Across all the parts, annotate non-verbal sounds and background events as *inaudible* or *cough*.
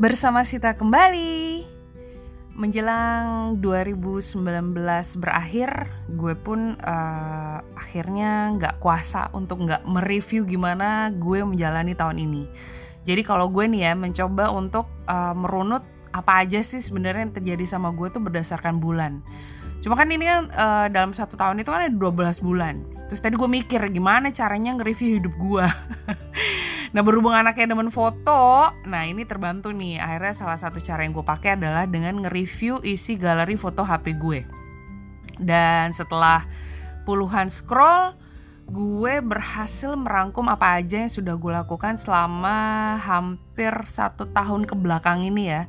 Bersama Sita kembali. Menjelang 2019 berakhir Gue pun uh, akhirnya nggak kuasa untuk nggak mereview gimana gue menjalani tahun ini. Jadi kalau gue nih ya mencoba untuk uh, merunut apa aja sih sebenarnya yang terjadi sama gue tuh berdasarkan bulan. Cuma kan ini kan uh, dalam satu tahun itu kan ada 12 bulan. Terus tadi gue mikir gimana caranya nge-review hidup gue *laughs* Nah berhubung anaknya demen foto, nah ini terbantu nih. Akhirnya salah satu cara yang gue pakai adalah dengan nge-review isi galeri foto HP gue. Dan setelah puluhan scroll, gue berhasil merangkum apa aja yang sudah gue lakukan selama hampir satu tahun ke belakang ini ya.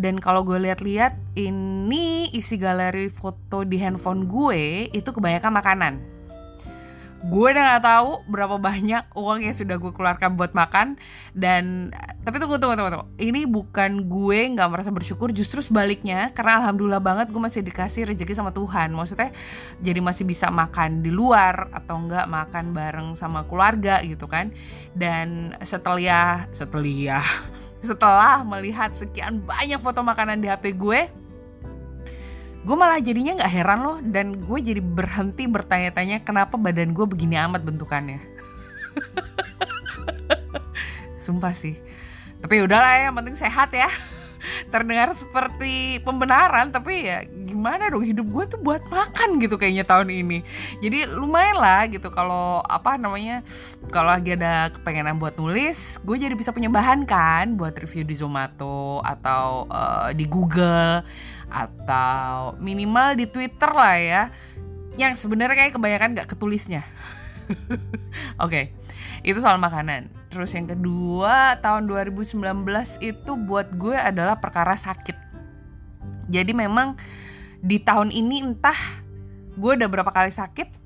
Dan kalau gue lihat-lihat, ini isi galeri foto di handphone gue itu kebanyakan makanan gue udah nggak tahu berapa banyak uang yang sudah gue keluarkan buat makan. Dan tapi tunggu tunggu tunggu, tunggu. ini bukan gue nggak merasa bersyukur justru sebaliknya. Karena alhamdulillah banget gue masih dikasih rezeki sama Tuhan. Maksudnya jadi masih bisa makan di luar atau enggak makan bareng sama keluarga gitu kan. Dan setelah setelah *laughs* setelah melihat sekian banyak foto makanan di HP gue gue malah jadinya nggak heran loh dan gue jadi berhenti bertanya-tanya kenapa badan gue begini amat bentukannya. *laughs* Sumpah sih. Tapi udahlah ya yang penting sehat ya. *laughs* Terdengar seperti pembenaran tapi ya gimana dong hidup gue tuh buat makan gitu kayaknya tahun ini. Jadi lumayan lah gitu kalau apa namanya kalau lagi ada kepengenan buat nulis gue jadi bisa punya bahan kan buat review di Zomato atau uh, di Google atau minimal di Twitter lah ya yang sebenarnya kayak kebanyakan nggak ketulisnya. *laughs* Oke okay, itu soal makanan. Terus yang kedua tahun 2019 itu buat gue adalah perkara sakit. Jadi memang di tahun ini entah gue udah berapa kali sakit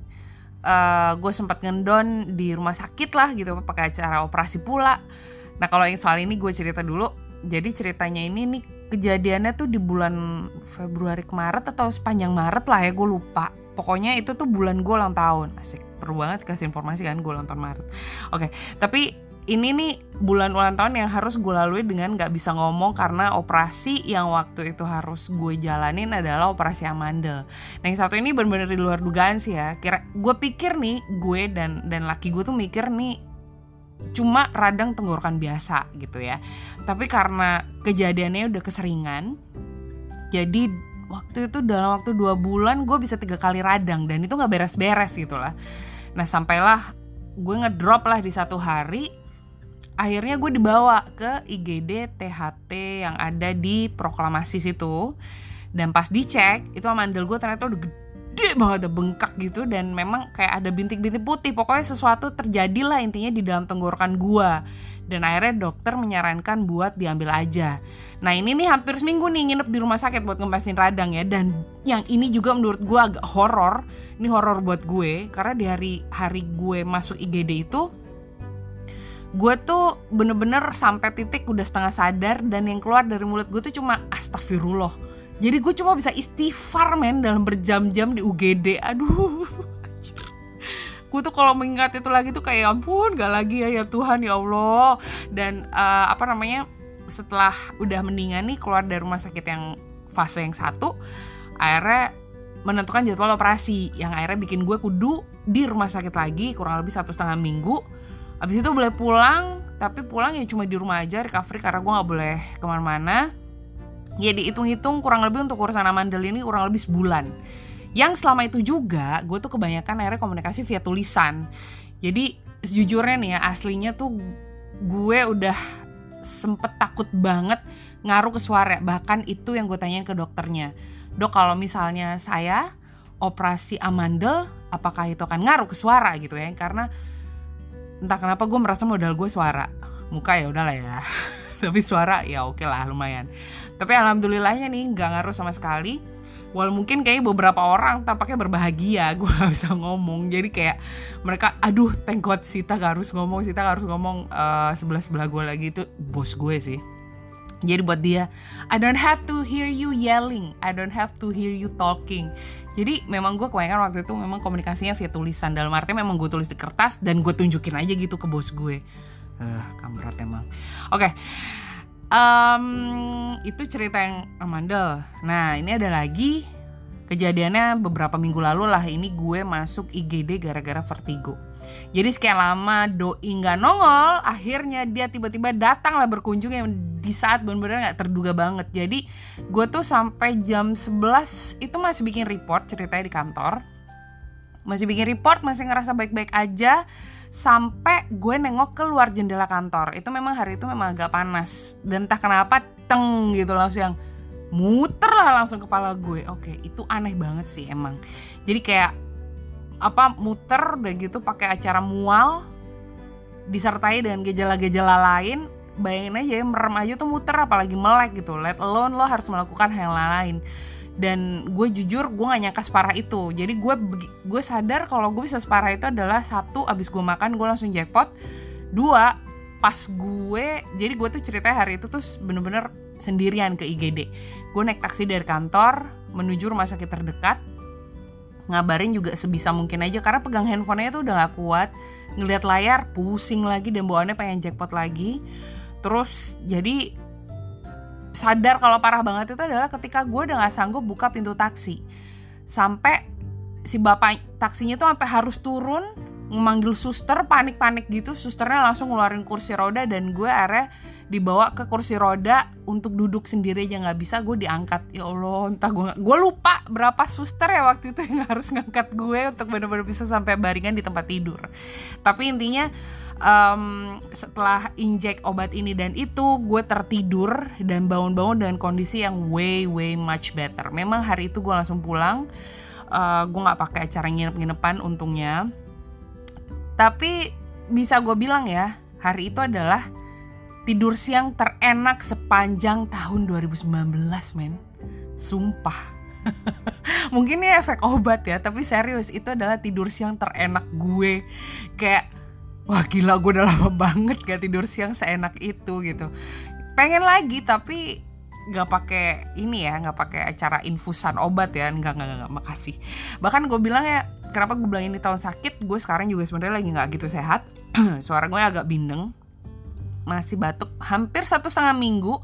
uh, gue sempat ngendon di rumah sakit lah gitu pakai acara operasi pula. Nah kalau yang soal ini gue cerita dulu. Jadi ceritanya ini nih kejadiannya tuh di bulan Februari ke Maret atau sepanjang Maret lah ya gue lupa pokoknya itu tuh bulan gue ulang tahun asik perlu banget kasih informasi kan gue ulang tahun Maret oke tapi ini nih bulan ulang tahun yang harus gue lalui dengan gak bisa ngomong karena operasi yang waktu itu harus gue jalanin adalah operasi amandel. Nah yang satu ini benar-benar di luar dugaan sih ya. Kira gue pikir nih gue dan dan laki gue tuh mikir nih cuma radang tenggorokan biasa gitu ya. Tapi karena kejadiannya udah keseringan jadi waktu itu dalam waktu dua bulan gue bisa tiga kali radang dan itu nggak beres-beres gitu lah nah sampailah gue ngedrop lah di satu hari akhirnya gue dibawa ke IGD THT yang ada di proklamasi situ. Dan pas dicek itu amandel gue ternyata udah gede banget ada bengkak gitu dan memang kayak ada bintik-bintik putih. Pokoknya sesuatu terjadi lah intinya di dalam tenggorokan gua. Dan akhirnya dokter menyarankan buat diambil aja. Nah ini nih hampir seminggu nih nginep di rumah sakit buat ngempasin radang ya. Dan yang ini juga menurut gua agak horor. Ini horor buat gue karena di hari hari gue masuk IGD itu gue tuh bener-bener sampai titik udah setengah sadar. Dan yang keluar dari mulut gue tuh cuma astagfirullah jadi gue cuma bisa istighfar men dalam berjam-jam di UGD aduh gue tuh kalau mengingat itu lagi tuh kayak ya ampun gak lagi ya ya Tuhan ya Allah. Dan uh, apa namanya setelah udah mendingan nih keluar dari rumah sakit yang fase yang satu akhirnya menentukan jadwal operasi. Yang akhirnya bikin gue kudu di rumah sakit lagi kurang lebih satu setengah minggu. Abis itu boleh pulang tapi pulang ya cuma di rumah aja recovery karena gue nggak boleh ke mana-mana ya dihitung-hitung kurang lebih untuk urusan amandel ini kurang lebih sebulan. Yang selama itu juga gue tuh kebanyakan akhirnya komunikasi via tulisan. Jadi sejujurnya nih ya aslinya tuh gue udah sempet takut banget ngaruh ke suara bahkan itu yang gue tanyain ke dokternya. Dok kalau misalnya saya operasi amandel apakah itu akan ngaruh ke suara gitu ya? Karena entah kenapa gue merasa modal gue suara. Muka ya udahlah ya. *laughs* Tapi suara ya oke lah lumayan tapi alhamdulillahnya nih nggak ngaruh sama sekali. Walau mungkin kayak beberapa orang tampaknya berbahagia *laughs* gue gak bisa ngomong. Jadi kayak mereka aduh thank god Sita gak harus ngomong Sita gak harus ngomong. Uh, sebelah sebelah gue lagi itu bos gue sih. Jadi buat dia I don't have to hear you yelling. I don't have to hear you talking. Jadi memang gue kebanyakan waktu itu memang komunikasinya via tulisan. Dalam arti memang gue tulis di kertas dan gue tunjukin aja gitu ke bos gue. Uh, kamrat emang. Oke. okay um, itu cerita yang Amanda. Nah ini ada lagi kejadiannya beberapa minggu lalu lah. Ini gue masuk IGD gara-gara vertigo. Jadi sekian lama doi nggak nongol akhirnya dia tiba-tiba datang lah berkunjung yang di saat benar-benar nggak terduga banget. Jadi gue tuh sampai jam 11 itu masih bikin report ceritanya di kantor. Masih bikin report masih ngerasa baik-baik aja sampai gue nengok keluar jendela kantor. Itu memang hari itu memang agak panas. Dan entah kenapa teng gitu langsung yang muter lah langsung kepala gue. Oke itu aneh banget sih emang. Jadi kayak apa muter udah gitu pakai acara mual disertai dengan gejala-gejala lain. Bayangin aja ya merem aja tuh muter apalagi melek gitu. Let alone lo harus melakukan hal lain dan gue jujur gue gak nyangka separah itu. Jadi gue gue sadar kalau gue bisa separah itu adalah satu abis gue makan gue langsung jackpot. Dua pas gue jadi gue tuh ceritanya hari itu tuh bener-bener sendirian ke IGD gue naik taksi dari kantor menuju rumah sakit terdekat. Ngabarin juga sebisa mungkin aja karena pegang handphonenya tuh udah gak kuat. Ngelihat layar pusing lagi dan bawaannya pengen jackpot lagi. Terus jadi sadar kalau parah banget itu adalah ketika gue udah gak sanggup buka pintu taksi. Sampai si bapak taksinya tuh sampai harus turun memanggil suster panik-panik gitu susternya langsung ngeluarin kursi roda dan gue akhirnya dibawa ke kursi roda untuk duduk sendiri aja nggak bisa gue diangkat. Ya allah entah gue gue lupa berapa suster ya waktu itu yang *laughs* harus ngangkat gue untuk benar-benar bisa sampai baringan di tempat tidur. Tapi intinya um, setelah injek obat ini dan itu gue tertidur dan bangun-bangun dengan kondisi yang way way much better memang hari itu gue langsung pulang uh, gue nggak pakai acara nginep-nginepan untungnya tapi bisa gue bilang ya, hari itu adalah tidur siang terenak sepanjang tahun 2019, men. Sumpah. *laughs* Mungkin ini efek obat ya, tapi serius itu adalah tidur siang terenak gue. Kayak wah gila gue udah lama banget gak tidur siang seenak itu gitu. Pengen lagi tapi nggak pakai ini ya nggak pakai acara infusan obat ya. Nggak nggak nggak makasih. Bahkan gue bilang ya kenapa gue bilang ini tahun sakit? Gue sekarang juga sebenarnya lagi nggak gitu sehat. *clears throat* Suara gue agak bindeng. Masih batuk hampir satu setengah minggu.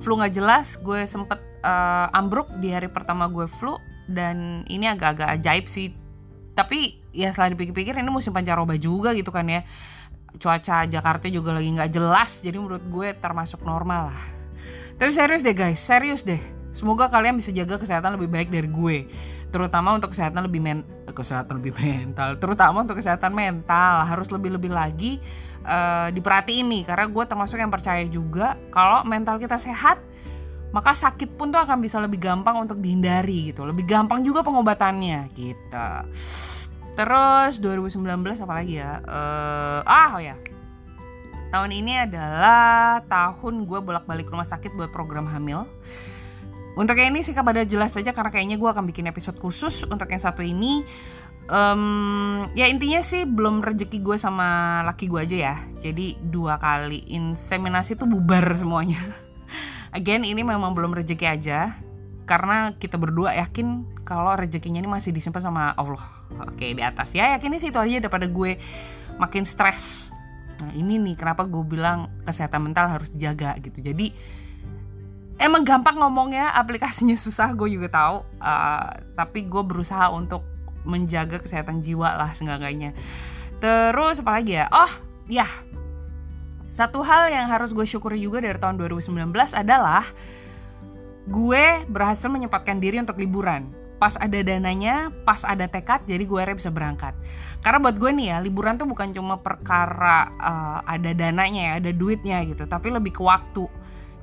Flu nggak jelas gue sempet uh, ambruk di hari pertama gue flu. Dan ini agak-agak ajaib sih. Tapi ya setelah dipikir-pikir ini musim pancaroba juga gitu kan ya cuaca Jakarta juga lagi nggak jelas jadi menurut gue termasuk normal lah tapi serius deh guys, serius deh. Semoga kalian bisa jaga kesehatan lebih baik dari gue. Terutama untuk kesehatan lebih men eh, kesehatan lebih *laughs* mental, terutama untuk kesehatan mental harus lebih-lebih lagi uh, diperhatiin nih karena gue termasuk yang percaya juga kalau mental kita sehat maka sakit pun tuh akan bisa lebih gampang untuk dihindari gitu. Lebih gampang juga pengobatannya gitu. Terus 2019 apa lagi ya? Uh, ah oh ya, tahun ini adalah tahun gue bolak-balik rumah sakit buat program hamil. Untuk yang ini sih kabar jelas saja karena kayaknya gue akan bikin episode khusus untuk yang satu ini. Um, ya intinya sih belum rezeki gue sama laki gue aja ya. Jadi dua kali inseminasi tuh bubar semuanya. *laughs* Again ini memang belum rezeki aja karena kita berdua yakin kalau rezekinya ini masih disimpan sama Allah. Oke di atas ya yakin sih itu aja daripada gue makin stres Nah ini nih kenapa gue bilang kesehatan mental harus dijaga gitu. Jadi emang gampang ngomongnya, aplikasinya susah gue juga tahu. Uh, tapi gue berusaha untuk menjaga kesehatan jiwa lah seenggaknya. Terus apa lagi ya? Oh ya, satu hal yang harus gue syukuri juga dari tahun 2019 adalah gue berhasil menyempatkan diri untuk liburan pas ada dananya, pas ada tekad, jadi gue bisa berangkat. Karena buat gue nih ya, liburan tuh bukan cuma perkara uh, ada dananya ya, ada duitnya gitu, tapi lebih ke waktu.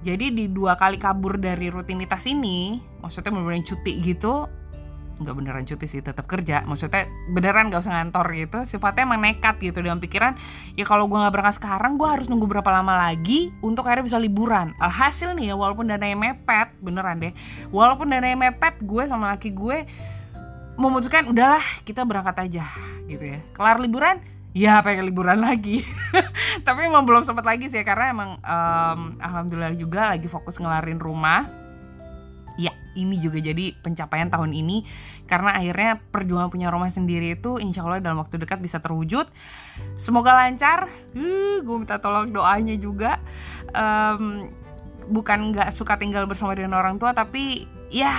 Jadi di dua kali kabur dari rutinitas ini, maksudnya bener-bener cuti gitu, nggak beneran cuti sih tetap kerja. Maksudnya beneran gak usah ngantor gitu sifatnya emang nekat gitu dengan pikiran ya kalau gue nggak berangkat sekarang gue harus nunggu berapa lama lagi untuk akhirnya bisa liburan. Alhasil nih ya walaupun yang mepet beneran deh walaupun dana yang mepet gue sama laki gue memutuskan udahlah kita berangkat aja gitu ya. Kelar liburan ya pengen liburan lagi. *laughs* Tapi emang belum sempat lagi sih karena emang um, alhamdulillah juga lagi fokus ngelarin rumah ya ini juga jadi pencapaian tahun ini. Karena akhirnya perjuangan punya rumah sendiri itu insya Allah dalam waktu dekat bisa terwujud. Semoga lancar. Uh, gue minta tolong doanya juga. Um, bukan nggak suka tinggal bersama dengan orang tua tapi ya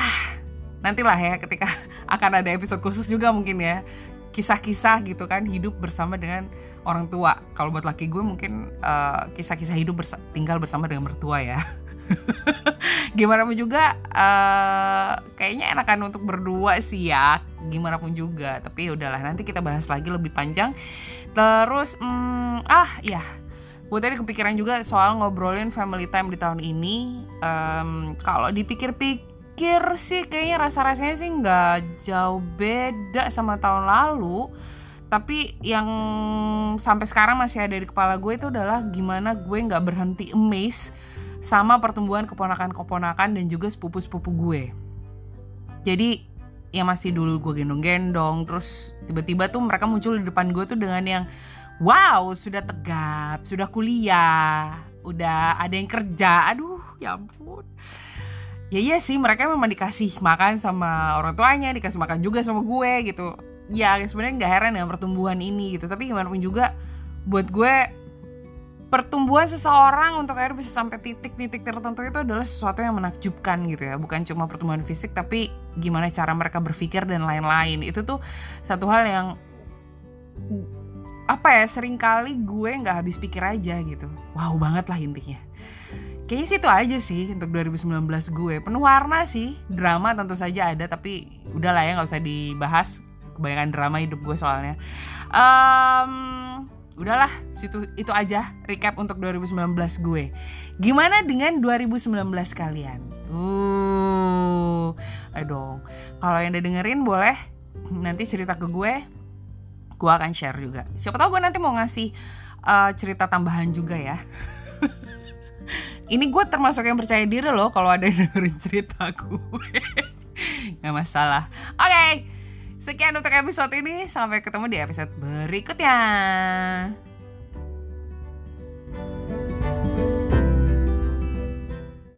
nantilah ya ketika *laughs* akan ada episode khusus juga mungkin ya. Kisah-kisah gitu kan hidup bersama dengan orang tua. Kalau buat laki gue mungkin uh, kisah-kisah hidup bersa tinggal bersama dengan mertua ya *laughs* *laughs* gimana pun juga uh, kayaknya enakan untuk berdua sih ya. Gimana pun juga tapi ya udahlah nanti kita bahas lagi lebih panjang. Terus hmm, ah ya gue tadi kepikiran juga soal ngobrolin family time di tahun ini. Um, kalau dipikir-pikir pikir sih kayaknya rasa-rasanya sih nggak jauh beda sama tahun lalu. Tapi yang sampai sekarang masih ada di kepala gue itu adalah gimana gue nggak berhenti amazed sama pertumbuhan keponakan-keponakan dan juga sepupu-sepupu gue. Jadi yang masih dulu gue gendong-gendong terus tiba-tiba tuh mereka muncul di depan gue tuh dengan yang wow sudah tegap sudah kuliah udah ada yang kerja. Aduh ya ampun. Ya iya sih mereka memang dikasih makan sama orang tuanya dikasih makan juga sama gue gitu. Ya sebenarnya nggak heran dengan pertumbuhan ini gitu. Tapi gimana pun juga buat gue pertumbuhan seseorang untuk akhirnya bisa sampai titik-titik tertentu itu adalah sesuatu yang menakjubkan gitu ya. Bukan cuma pertumbuhan fisik tapi gimana cara mereka berpikir dan lain-lain. Itu tuh satu hal yang apa ya sering kali gue nggak habis pikir aja gitu. Wow banget lah intinya. Kayaknya sih itu aja sih untuk 2019 gue. Penuh warna sih drama tentu saja ada tapi udahlah ya nggak usah dibahas. Kebanyakan drama hidup gue soalnya. Um, udahlah situ itu aja recap untuk 2019 gue. Gimana dengan 2019 kalian? Uh aduh kalau yang udah dengerin boleh. Nanti cerita ke gue gue akan share juga. Siapa tahu gue nanti mau ngasih uh, cerita tambahan juga ya. *laughs* Ini gue termasuk yang percaya diri loh kalau ada yang dengerin cerita gue. *laughs* Nggak masalah. Oke okay, sekian untuk episode ini. Sampai ketemu di episode berikutnya